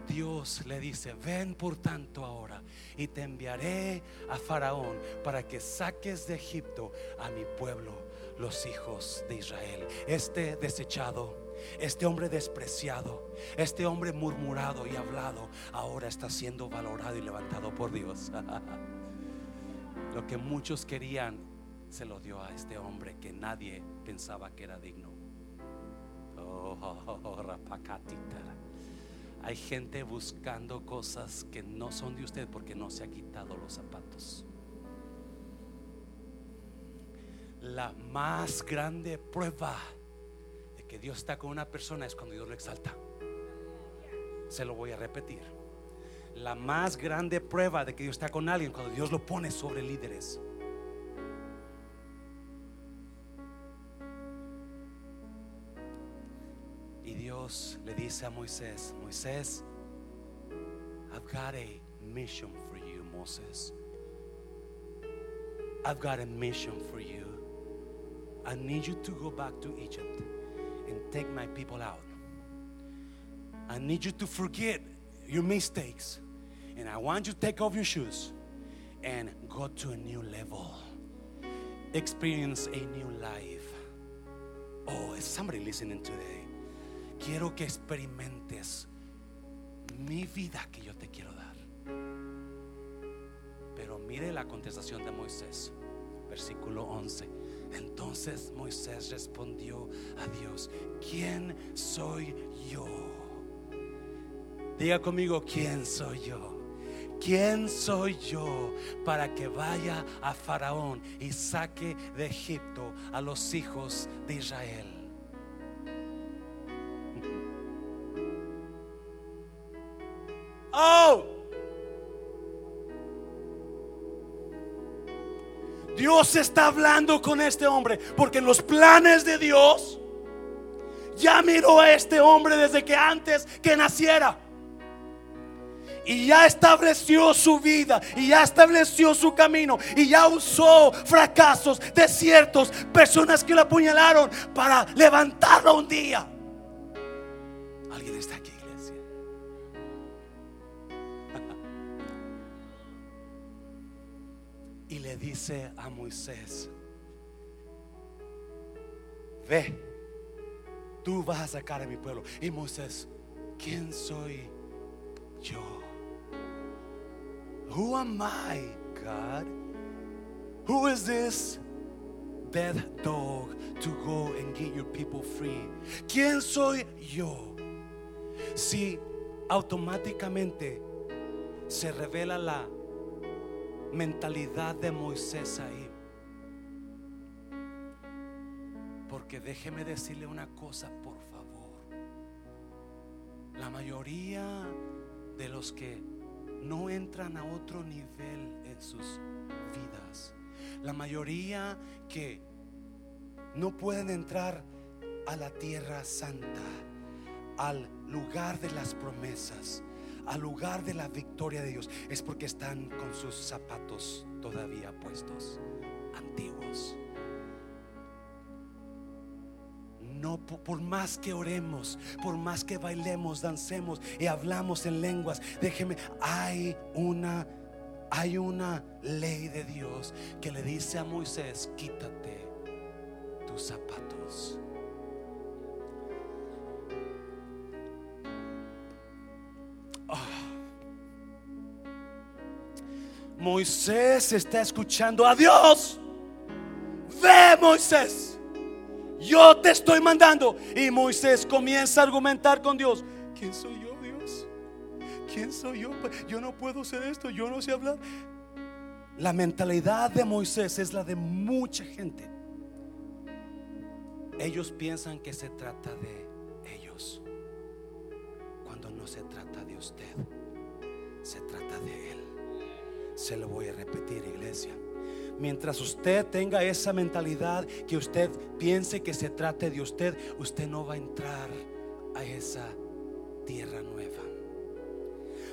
Dios le dice, ven por tanto ahora y te enviaré a Faraón para que saques de Egipto a mi pueblo, los hijos de Israel. Este desechado, este hombre despreciado, este hombre murmurado y hablado, ahora está siendo valorado y levantado por Dios. Lo que muchos querían, se lo dio a este hombre que nadie pensaba que era digno. Oh, rapacatita. Hay gente buscando cosas que no son de usted porque no se ha quitado los zapatos. La más grande prueba de que Dios está con una persona es cuando Dios lo exalta. Se lo voy a repetir. La más grande prueba de que Dios está con alguien cuando Dios lo pone sobre líderes. Y Dios le dice a Moisés, Moisés, I've got a mission for you, Moses. I've got a mission for you. I need you to go back to Egypt and take my people out. I need you to forget your mistakes. And I want you to take off your shoes and go to a new level. Experience a new life. Oh, is somebody listening today? Quiero que experimentes mi vida que yo te quiero dar. Pero mire la contestación de Moisés, versículo 11. Entonces Moisés respondió a Dios, ¿quién soy yo? Diga conmigo, ¿quién soy yo? ¿Quién soy yo para que vaya a Faraón y saque de Egipto a los hijos de Israel? Dios está hablando con este hombre porque en los planes de Dios ya miró a este hombre desde que antes que naciera y ya estableció su vida y ya estableció su camino y ya usó fracasos, desiertos, personas que lo apuñalaron para levantarlo un día. Le dice a Moisés, ve, tú vas a sacar a mi pueblo. Y Moisés, ¿quién soy yo? Who am I, God? Who is this dead dog to go and get your people free? ¿Quién soy yo? Si automáticamente se revela la mentalidad de Moisés ahí. Porque déjeme decirle una cosa, por favor. La mayoría de los que no entran a otro nivel en sus vidas. La mayoría que no pueden entrar a la tierra santa, al lugar de las promesas, al lugar de la victoria de Dios, es porque están con sus zapatos todavía puestos, antiguos. No por más que oremos, por más que bailemos, dancemos y hablamos en lenguas, déjeme, hay una hay una ley de Dios que le dice a Moisés, quítate tus zapatos. Moisés está escuchando a Dios. Ve, Moisés. Yo te estoy mandando. Y Moisés comienza a argumentar con Dios. ¿Quién soy yo, Dios? ¿Quién soy yo? Yo no puedo hacer esto. Yo no sé hablar. La mentalidad de Moisés es la de mucha gente. Ellos piensan que se trata de ellos. Cuando no se trata de usted. Se trata de Él. Se lo voy a repetir, iglesia. Mientras usted tenga esa mentalidad que usted piense que se trate de usted, usted no va a entrar a esa tierra nueva.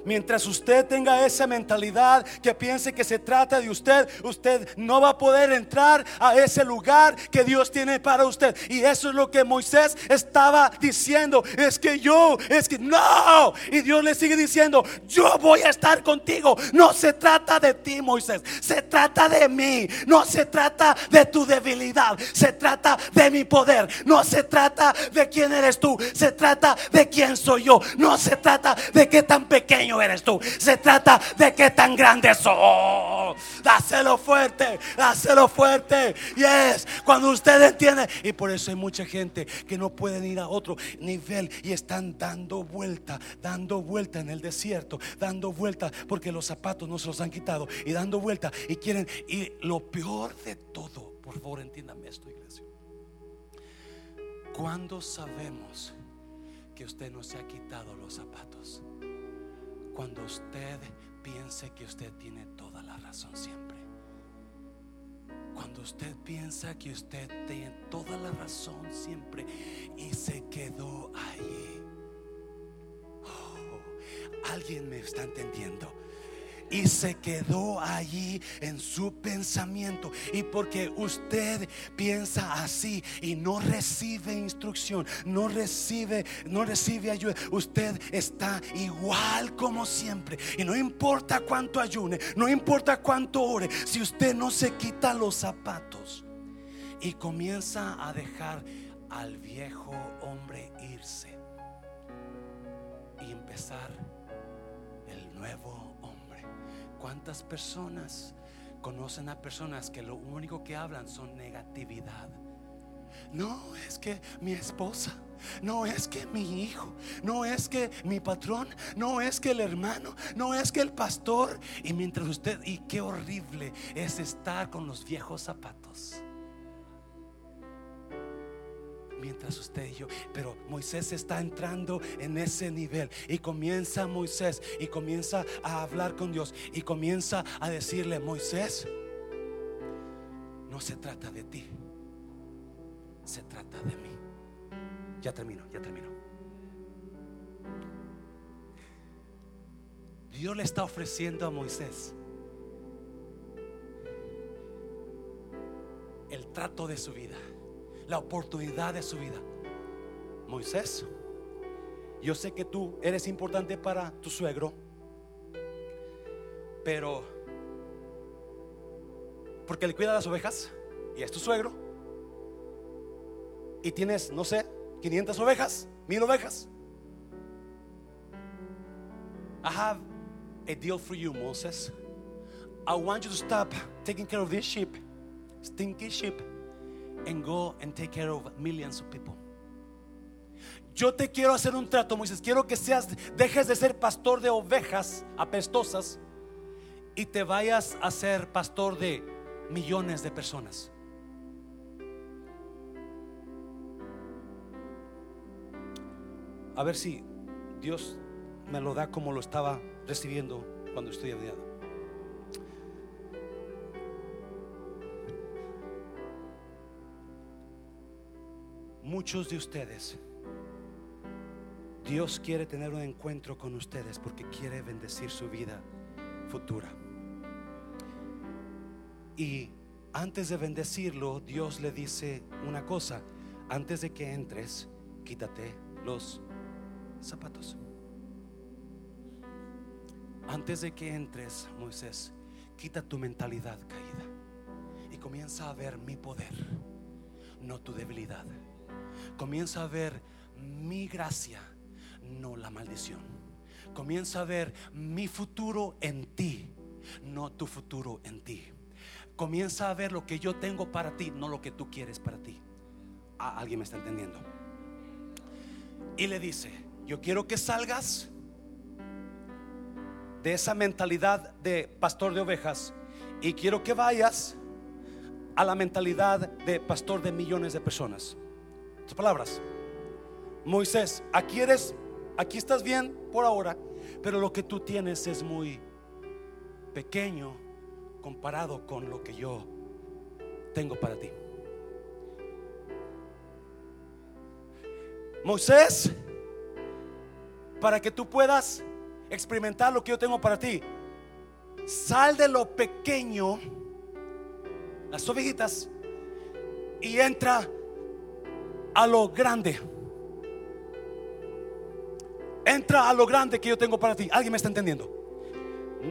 Mientras usted tenga esa mentalidad que piense que se trata de usted, usted no va a poder entrar a ese lugar que Dios tiene para usted. Y eso es lo que Moisés estaba diciendo. Es que yo, es que no. Y Dios le sigue diciendo, yo voy a estar contigo. No se trata de ti, Moisés. Se trata de mí. No se trata de tu debilidad. Se trata de mi poder. No se trata de quién eres tú. Se trata de quién soy yo. No se trata de qué tan pequeño eres tú. Se trata de qué tan grande soy. Dáselo fuerte, dáselo fuerte. Yes, cuando usted entiende. Y por eso hay mucha gente que no pueden ir a otro nivel y están dando vuelta, dando vuelta en el desierto, dando vuelta porque los zapatos no se los han quitado y dando vuelta y quieren. Y lo peor de todo, por favor, entiéndame esto, iglesia. Cuando sabemos que usted no se ha quitado los zapatos? Cuando usted piense que usted tiene toda la razón siempre. Cuando usted piensa que usted tiene toda la razón siempre y se quedó ahí. Oh, alguien me está entendiendo y se quedó allí en su pensamiento. Y porque usted piensa así y no recibe instrucción, no recibe, no recibe ayuda, usted está igual como siempre. Y no importa cuánto ayune, no importa cuánto ore, si usted no se quita los zapatos y comienza a dejar al viejo hombre irse y empezar el nuevo ¿Cuántas personas conocen a personas que lo único que hablan son negatividad? No es que mi esposa, no es que mi hijo, no es que mi patrón, no es que el hermano, no es que el pastor. Y mientras usted, y qué horrible es estar con los viejos zapatos mientras usted y yo. Pero Moisés está entrando en ese nivel y comienza Moisés y comienza a hablar con Dios y comienza a decirle, Moisés, no se trata de ti, se trata de mí. Ya termino, ya termino. Dios le está ofreciendo a Moisés el trato de su vida la oportunidad de su vida. Moisés, yo sé que tú eres importante para tu suegro, pero porque le cuida las ovejas y es tu suegro, y tienes, no sé, 500 ovejas, mil ovejas. I have a deal for you, Moses. I want you to stop taking care of this sheep, stinky sheep and go and take care of millions of people. Yo te quiero hacer un trato, Moisés. Quiero que seas, dejes de ser pastor de ovejas apestosas y te vayas a ser pastor de millones de personas. A ver si Dios me lo da como lo estaba recibiendo cuando estoy enviado. Muchos de ustedes, Dios quiere tener un encuentro con ustedes porque quiere bendecir su vida futura. Y antes de bendecirlo, Dios le dice una cosa, antes de que entres, quítate los zapatos. Antes de que entres, Moisés, quita tu mentalidad caída y comienza a ver mi poder, no tu debilidad comienza a ver mi gracia, no la maldición. Comienza a ver mi futuro en ti, no tu futuro en ti. Comienza a ver lo que yo tengo para ti, no lo que tú quieres para ti. Ah, alguien me está entendiendo. Y le dice, yo quiero que salgas de esa mentalidad de pastor de ovejas y quiero que vayas a la mentalidad de pastor de millones de personas palabras. Moisés, aquí eres, aquí estás bien por ahora, pero lo que tú tienes es muy pequeño comparado con lo que yo tengo para ti. Moisés, para que tú puedas experimentar lo que yo tengo para ti, sal de lo pequeño, las ovejitas, y entra a lo grande. Entra a lo grande que yo tengo para ti. ¿Alguien me está entendiendo?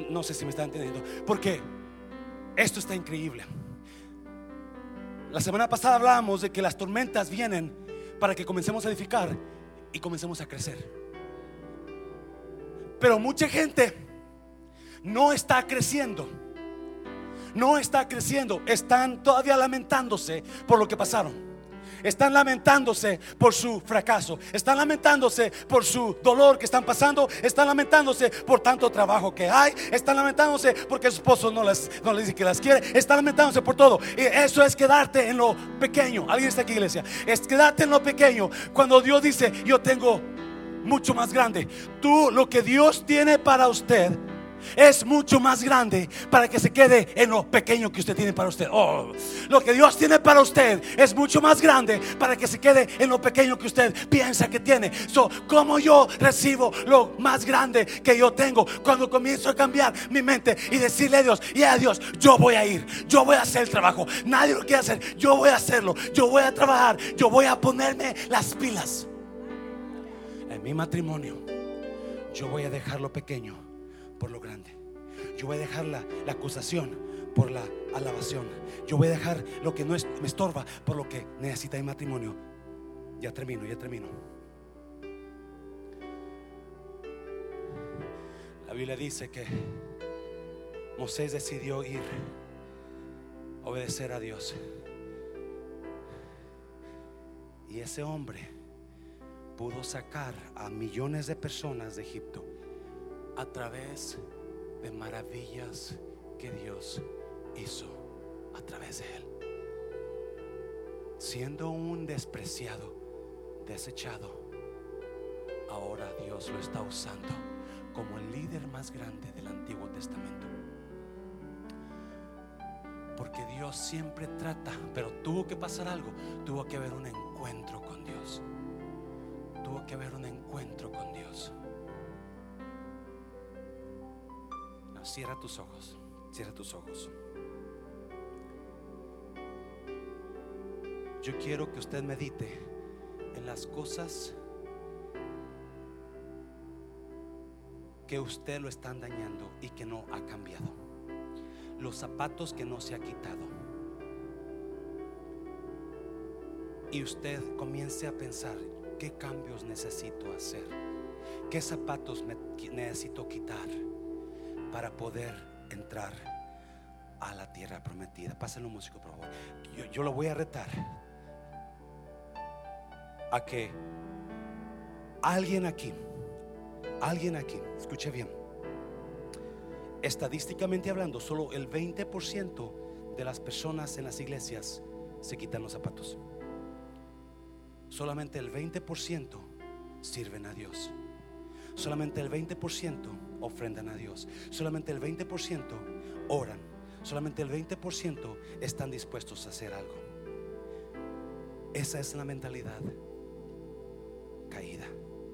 No sé si me está entendiendo. Porque esto está increíble. La semana pasada hablábamos de que las tormentas vienen para que comencemos a edificar y comencemos a crecer. Pero mucha gente no está creciendo. No está creciendo. Están todavía lamentándose por lo que pasaron. Están lamentándose por su fracaso. Están lamentándose por su dolor que están pasando. Están lamentándose por tanto trabajo que hay. Están lamentándose porque su esposo no les, no les dice que las quiere. Están lamentándose por todo. Y eso es quedarte en lo pequeño. ¿Alguien está aquí, iglesia? Es quedarte en lo pequeño. Cuando Dios dice, yo tengo mucho más grande. Tú lo que Dios tiene para usted es mucho más grande para que se quede en lo pequeño que usted tiene para usted. Oh, lo que Dios tiene para usted es mucho más grande para que se quede en lo pequeño que usted piensa que tiene. So, como yo recibo lo más grande que yo tengo cuando comienzo a cambiar mi mente y decirle a Dios, y a Dios, yo voy a ir, yo voy a hacer el trabajo. Nadie lo quiere hacer, yo voy a hacerlo, yo voy a trabajar, yo voy a ponerme las pilas. En mi matrimonio, yo voy a dejar lo pequeño por lo grande. Yo voy a dejar la, acusación por la alabación. Yo voy a dejar lo que no es, me estorba por lo que necesita mi matrimonio. Ya termino, ya termino. La Biblia dice que Moisés decidió ir, obedecer a Dios. Y ese hombre pudo sacar a millones de personas de Egipto a través de maravillas que Dios hizo a través de él. Siendo un despreciado, desechado, ahora Dios lo está usando como el líder más grande del Antiguo Testamento. Porque Dios siempre trata, pero tuvo que pasar algo, tuvo que haber un encuentro con Dios. Tuvo que haber un encuentro con Dios. Cierra tus ojos, cierra tus ojos. Yo quiero que usted medite en las cosas que usted lo están dañando y que no ha cambiado. Los zapatos que no se ha quitado. Y usted comience a pensar, ¿qué cambios necesito hacer? ¿Qué zapatos necesito quitar? Para poder entrar a la tierra prometida. Pásenlo músico, por favor. Yo, yo lo voy a retar a que alguien aquí, alguien aquí, escuche bien, estadísticamente hablando, solo el 20% de las personas en las iglesias se quitan los zapatos. Solamente el 20% sirven a Dios. Solamente el 20% ofrendan a Dios. Solamente el 20% oran. Solamente el 20% están dispuestos a hacer algo. Esa es la mentalidad caída.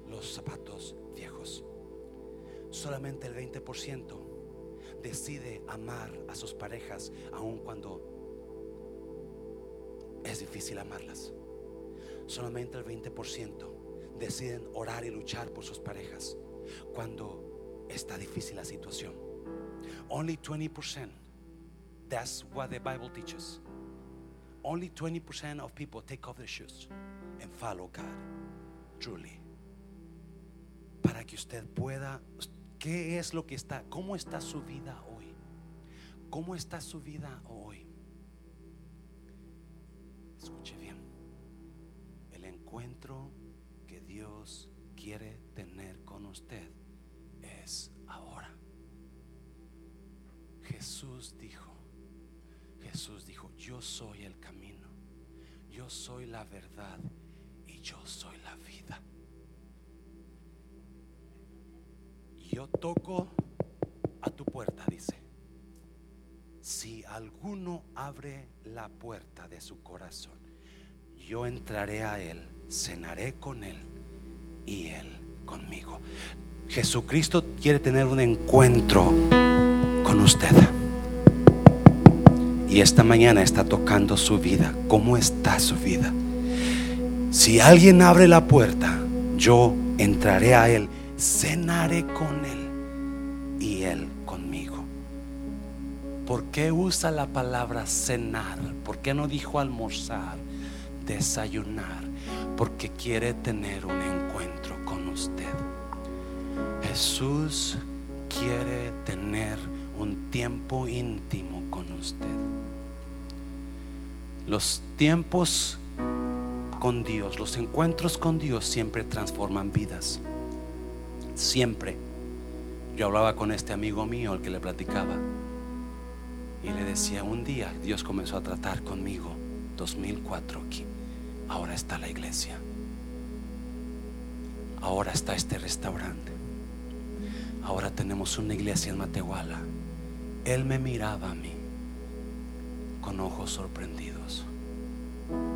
Los zapatos viejos. Solamente el 20% decide amar a sus parejas aun cuando es difícil amarlas. Solamente el 20% deciden orar y luchar por sus parejas cuando está difícil la situación. Only 20%. That's what the Bible teaches. Only 20% of people take off their shoes and follow God. Truly. Para que usted pueda ¿Qué es lo que está? ¿Cómo está su vida hoy? ¿Cómo está su vida hoy? Escuche bien. El encuentro Dios quiere tener con usted Jesús dijo, Jesús dijo, yo soy el camino, yo soy la verdad y yo soy la vida. Yo toco a tu puerta, dice. Si alguno abre la puerta de su corazón, yo entraré a él, cenaré con él y Él conmigo. Jesucristo quiere tener un encuentro con usted. Y esta mañana está tocando su vida. ¿Cómo está su vida? Si alguien abre la puerta, yo entraré a él, cenaré con él y él conmigo. ¿Por qué usa la palabra cenar? ¿Por qué no dijo almorzar, desayunar? Porque quiere tener un encuentro con usted. Jesús quiere tener un tiempo íntimo con usted. Los tiempos con Dios, los encuentros con Dios siempre transforman vidas. Siempre. Yo hablaba con este amigo mío, el que le platicaba, y le decía, un día Dios comenzó a tratar conmigo, 2004 aquí, ahora está la iglesia, ahora está este restaurante, ahora tenemos una iglesia en Matehuala. Él me miraba a mí con ojos sorprendidos.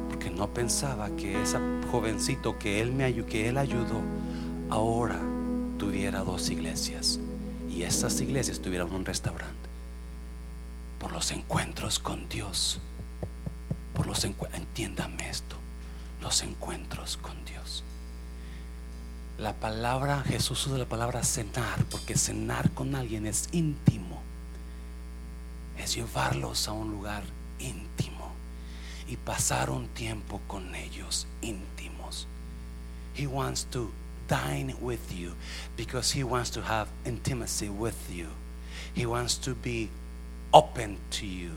Porque no pensaba que ese jovencito que él me que él ayudó ahora tuviera dos iglesias y esas iglesias tuvieran un restaurante. Por los encuentros con Dios. Por los entiéndame esto, los encuentros con Dios. La palabra Jesús usa la palabra cenar, porque cenar con alguien es íntimo es llevarlos a un lugar íntimo y pasar un tiempo con ellos íntimos. He wants to dine with you because he wants to have intimacy with you. He wants to be open to you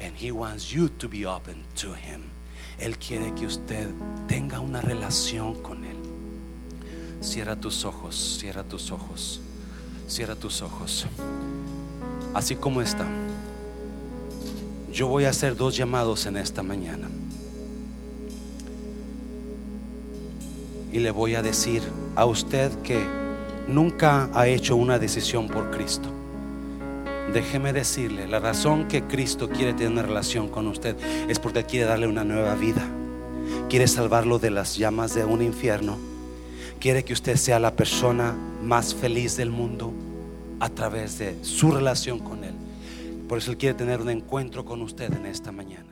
and he wants you to be open to him. Él quiere que usted tenga una relación con él. Cierra tus ojos, cierra tus ojos, cierra tus ojos. Así como está. Yo voy a hacer dos llamados en esta mañana. Y le voy a decir a usted que nunca ha hecho una decisión por Cristo. Déjeme decirle, la razón que Cristo quiere tener una relación con usted es porque quiere darle una nueva vida. Quiere salvarlo de las llamas de un infierno. Quiere que usted sea la persona más feliz del mundo a través de su relación con Él. Por eso Él quiere tener un encuentro con usted en esta mañana.